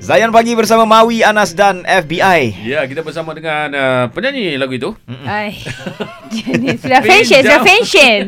Zayan pagi bersama Mawi, Anas dan FBI. Ya, kita bersama dengan uh, penyanyi lagu itu. Ay. Jenis sudah fashion, sudah Pinjam. fashion.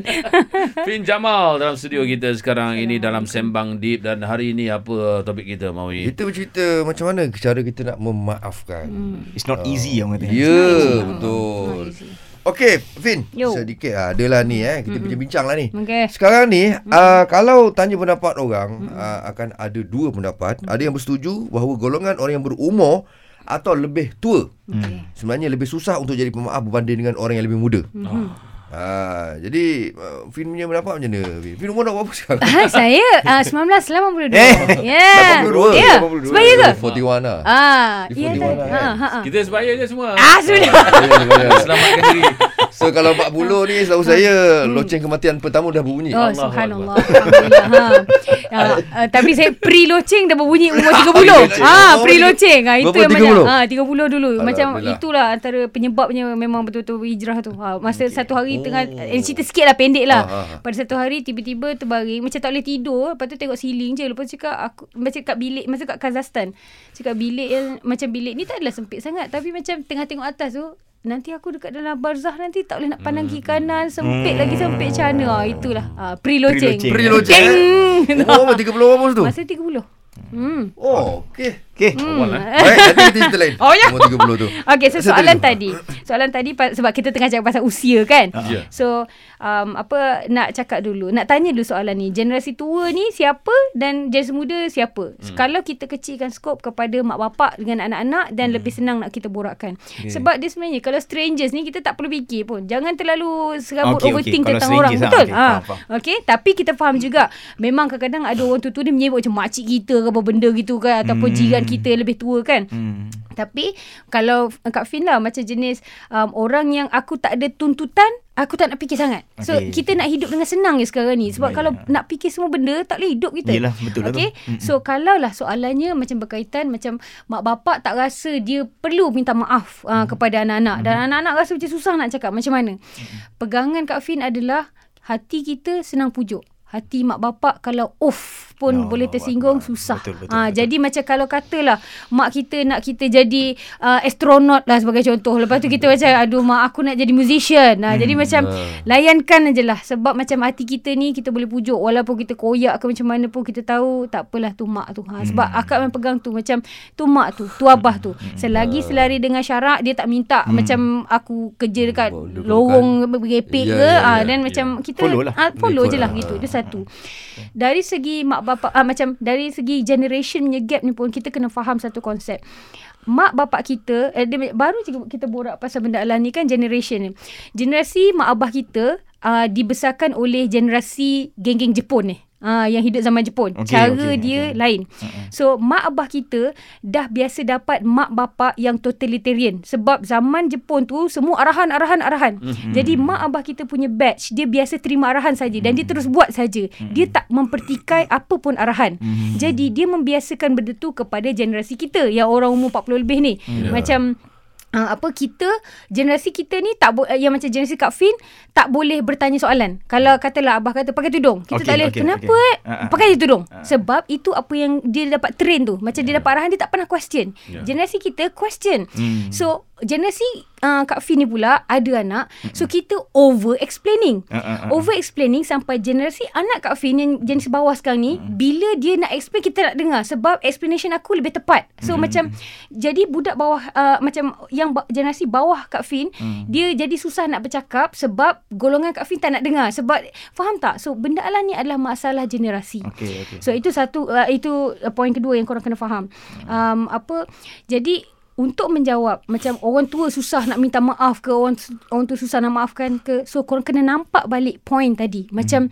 Fin Jamal dalam studio kita sekarang ini dalam Sembang Deep dan hari ini apa topik kita Mawi? Kita bercerita macam mana cara kita nak memaafkan. It's not easy orang kata. Ya, betul. Okey, Vin. Yo. Sedikit ah, adalah ni eh. Kita bincang-bincang lah ni. Okey. Sekarang ni uh, kalau tanya pendapat orang uh, akan ada dua pendapat. Ada yang bersetuju bahawa golongan orang yang berumur atau lebih tua Okey. sebenarnya lebih susah untuk jadi pemaaf berbanding dengan orang yang lebih muda. Oh. Ha, jadi uh, Fin punya pendapat macam mana? Fin, umur dah berapa sekarang? Ah, saya uh, 1982. Eh, Ya. 82. Ya. Sebaya ke? 41 lah. Ah, Di ya. 41 tak? lah, Ha kan? ha. ha. Kita sebaya je semua. Ah, sudah. Selamatkan diri. So kalau 40 ni setahu saya loceng kematian pertama dah berbunyi. Oh, Allah subhanallah. Alhamdulillah. Ha. Uh, uh, tapi saya pre-loceng dah berbunyi umur 30. Ha, pre-loceng. Ha, itu berapa, yang macam 30? ha 30 dulu. Macam itulah antara penyebabnya memang betul-betul hijrah tu. Ha, masa satu hari tengah eh, cerita sikit lah pendek lah. Ah, ah, ah. Pada satu hari tiba-tiba terbaring macam tak boleh tidur, lepas tu tengok ceiling je. Lepas tu cakap aku macam kat bilik masa kat Kazakhstan. Cakap bilik yang macam bilik ni tak adalah sempit sangat tapi macam tengah tengok atas tu Nanti aku dekat dalam barzah nanti tak boleh nak pandang kiri kanan Sempit lagi sempit macam mana ha, Itulah ha, Pre-loceng Pre-loceng. Pre-loceng. Ding. Oh, 30 berapa masa tu? Masa 30 Hmm. Oh, okey. Okay. Awal eh. Baik, nanti kita lain. Oh, ya. Umur 30 tu. Okay, so soalan tadi. Soalan tadi sebab kita tengah cakap pasal usia kan. Ya. So, um, apa nak cakap dulu? Nak tanya dulu soalan ni. Generasi tua ni siapa dan generasi muda siapa? Hmm. Kalau kita kecilkan skop kepada mak bapak dengan anak-anak dan hmm. lebih senang nak kita borakkan. Okay. Sebab dia sebenarnya kalau strangers ni kita tak perlu fikir pun. Jangan terlalu serabut okey. overthink Kalau tentang orang. Betul? ah, okey, Ha. faham, faham. Okey, tapi kita faham juga memang kadang-kadang ada orang tua-tua ni menyebut macam makcik kita ke apa benda gitu kan ataupun Hmm. jiran kita yang lebih tua kan. Hmm. Tapi kalau Kak Fin lah macam jenis um, orang yang aku tak ada tuntutan, aku tak nak fikir sangat. So Okey. kita nak hidup dengan senang je sekarang ni. Sebab Baik. kalau nak fikir semua benda tak boleh hidup kita. Yelah, betul lah tu. okay? Mm-mm. So kalau lah soalannya macam berkaitan macam mak bapak tak rasa dia perlu minta maaf uh, kepada anak-anak dan anak-anak rasa macam susah nak cakap macam mana. Pegangan Kak Fin adalah hati kita senang pujuk. Hati mak bapak kalau off pun Allah boleh tersinggung Akbar. susah. Betul, betul, Ah, betul. jadi macam kalau katalah mak kita nak kita jadi uh, astronaut lah sebagai contoh. Lepas tu kita macam aduh mak aku nak jadi musician. Nah, jadi macam layankan aje lah sebab macam hati kita ni kita boleh pujuk walaupun kita koyak ke macam mana pun kita tahu tak apalah tu mak tu. Ha, sebab akak memang pegang tu macam tu mak tu, tu abah tu. Selagi selari dengan syarak dia tak minta macam aku kerja dekat Boleh lorong bergepek Ya, ke ya, ah ya, dan ya. macam kita Follow lah. ah, follow je lah lah. gitu. Itu satu. Dari segi mak bapak ah, macam dari segi generation punya gap ni pun kita kena faham satu konsep. Mak bapak kita eh, dia, baru kita borak pasal benda alam ni kan generation ni. Generasi mak abah kita uh, dibesarkan oleh generasi geng-geng Jepun ni. Ah yang hidup zaman Jepun. Okey, Cara okey, dia okey. lain. So mak abah kita dah biasa dapat mak bapak yang totalitarian sebab zaman Jepun tu semua arahan arahan arahan. Mhm. Jadi mak abah kita punya batch dia biasa terima arahan saja dan dia terus buat saja. Dia tak mempertikai apa pun arahan. Mhm. Jadi dia membiasakan benda tu kepada generasi kita yang orang umur 40 lebih ni. Macam Uh, apa kita generasi kita ni tak bo- yang macam generasi Kak Fin tak boleh bertanya soalan. Kalau katalah abah kata pakai tudung, kita Okey, tak boleh okey, kenapa okey. eh ah, pakai je tudung. Sebab itu apa yang dia dapat train tu. Macam dia dapat arahan dia tak pernah question. Ya. Generasi kita question. Hmm. So generasi uh, Kak Fin ni pula ada anak. So kita over explaining. Ah, ah, ah. Over explaining sampai generasi anak Kak Fin yang generasi bawah sekarang ni bila dia nak explain kita nak dengar sebab explanation aku lebih tepat. So macam jadi budak bawah uh, macam yang ba- generasi bawah Kak Fin dia jadi susah nak bercakap sebab golongan Kak Fin tak nak dengar sebab faham tak? So benda alam ni adalah masalah generasi. Okey, okey. So itu satu uh, itu uh, poin kedua yang korang kena faham. Um apa jadi untuk menjawab macam orang tua susah nak minta maaf ke orang orang tua susah nak maafkan ke so korang kena nampak balik point tadi. Macam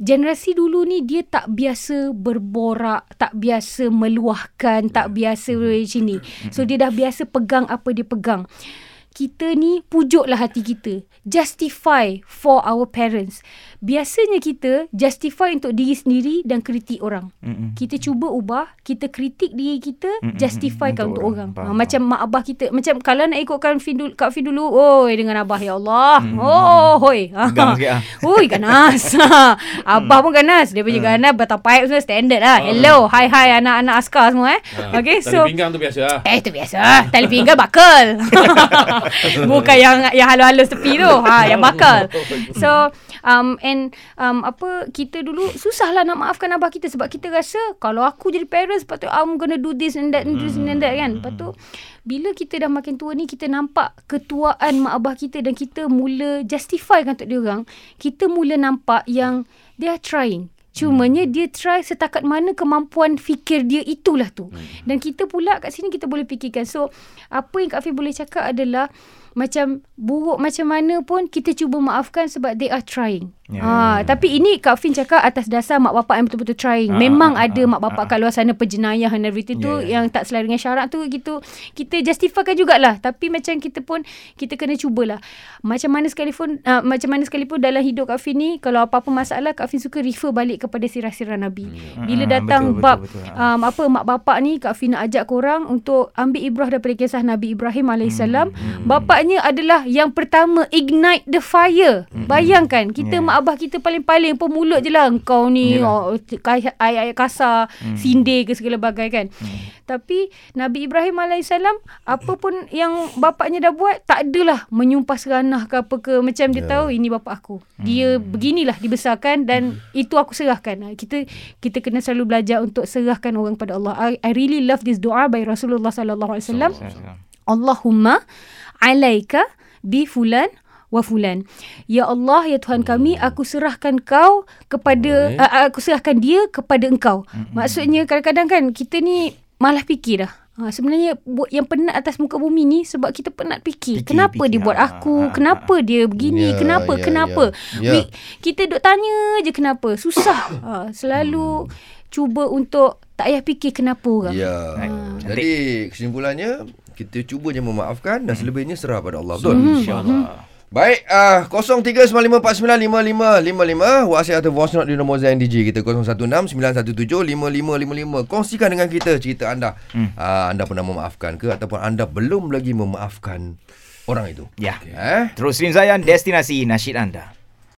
generasi dulu ni dia tak biasa berborak, tak biasa meluahkan, tak biasa macam ni. So dia dah biasa pegang apa dia pegang. Kita ni pujuklah hati kita. Justify for our parents. Biasanya kita justify untuk diri sendiri dan kritik orang. Mm-mm. Kita cuba ubah, kita kritik diri kita, Mm-mm, justifykan untuk untuk orang. orang. Ha, macam mak abah kita, macam kalau nak ikutkan Fin dulu, Kak Fin dulu, oi dengan abah ya Allah. Oh, hoi. Ha. Tegang sikit ah. Oi ganas. abah pun ganas. Dia punya ganas batapaip semua standard lah. Hello, hi hi anak-anak askar semua eh. Ha, Okay, tali so pinggang tu biasa lah. Eh itu biasa Tali pinggang bakal Bukan yang Yang halus-halus tepi tu. Ha, Yang bakal. So um, And um, Apa Kita dulu Susah lah nak maafkan abah kita Sebab kita rasa Kalau aku jadi parents tu I'm gonna do this and that and this and that kan. Lepas tu Bila kita dah makin tua ni Kita nampak Ketuaan mak abah kita Dan kita mula Justify kan untuk dia orang Kita mula nampak yang They are trying Cumanya dia try setakat mana kemampuan fikir dia itulah tu. Dan kita pula kat sini kita boleh fikirkan. So apa yang Kak Fie boleh cakap adalah macam buruk macam mana pun kita cuba maafkan sebab they are trying. Ya, ha, tapi ini Kak Fin cakap atas dasar mak bapak yang betul-betul trying. Ah, Memang ah, ada ah, mak bapak kat luar sana penjenayah and everything tu Ya, ya. yang tak selari dengan syarat tu gitu. Kita justifikan jugalah. Tapi macam kita pun kita kena cubalah. Macam mana sekalipun uh, macam mana sekalipun dalam hidup Kak Fin ni kalau apa-apa masalah Kak Fin suka refer balik kepada sirah-sirah Nabi. Bila Hmm, datang betul, bab betul, betul. um, apa mak bapak ni Kak Fin nak ajak korang untuk ambil ibrah daripada kisah Nabi Ibrahim alaihissalam. Hmm, Bapaknya adalah yang pertama ignite the fire. Bayangkan kita Yeah. mak abah kita paling-paling pun mulut je lah engkau ni Yalah. oh, ayat-ayat kasar, sindir ke segala bagai kan. Tapi Nabi Ibrahim alaihissalam apa pun yang bapaknya dah buat tak adalah menyumpah seranah ke apa ke macam dia tahu ini bapak aku. Dia beginilah dibesarkan dan itu aku serahkan. Ah, Kita kita kena selalu belajar untuk serahkan orang pada Allah. I, I really love this doa by Rasulullah sallallahu alaihi wasallam. Allahumma alaika bi fulan wa fulan. Ya Allah, ya Tuhan kami, aku serahkan kau kepada uh, aku serahkan dia kepada engkau. Maksudnya kadang-kadang kan kita ni malah fikir dah. Ha, sebenarnya yang penat atas muka bumi ni sebab kita penat fikir. Fikir, kenapa fikir. dia buat Ha, aku? ha, Kenapa dia begini? Ya, kenapa? ya, kenapa? ya. Ya. We, kita duk tanya je kenapa. Susah. Ha, selalu cuba untuk tak payah fikir kenapa orang. Ya. Baik. Jadi kesimpulannya kita cuba je memaafkan dan selebihnya serah pada Allah. Betul? InsyaAllah. Baik, uh, 0395495555 WhatsApp atau voice note di nombor Zain DJ kita 0169175555. Kongsikan dengan kita cerita anda. Hmm. Uh, anda pernah memaafkan ke ataupun anda belum lagi memaafkan orang itu. Ya. Eh? Terus Rim Zayan, destinasi nasyid anda.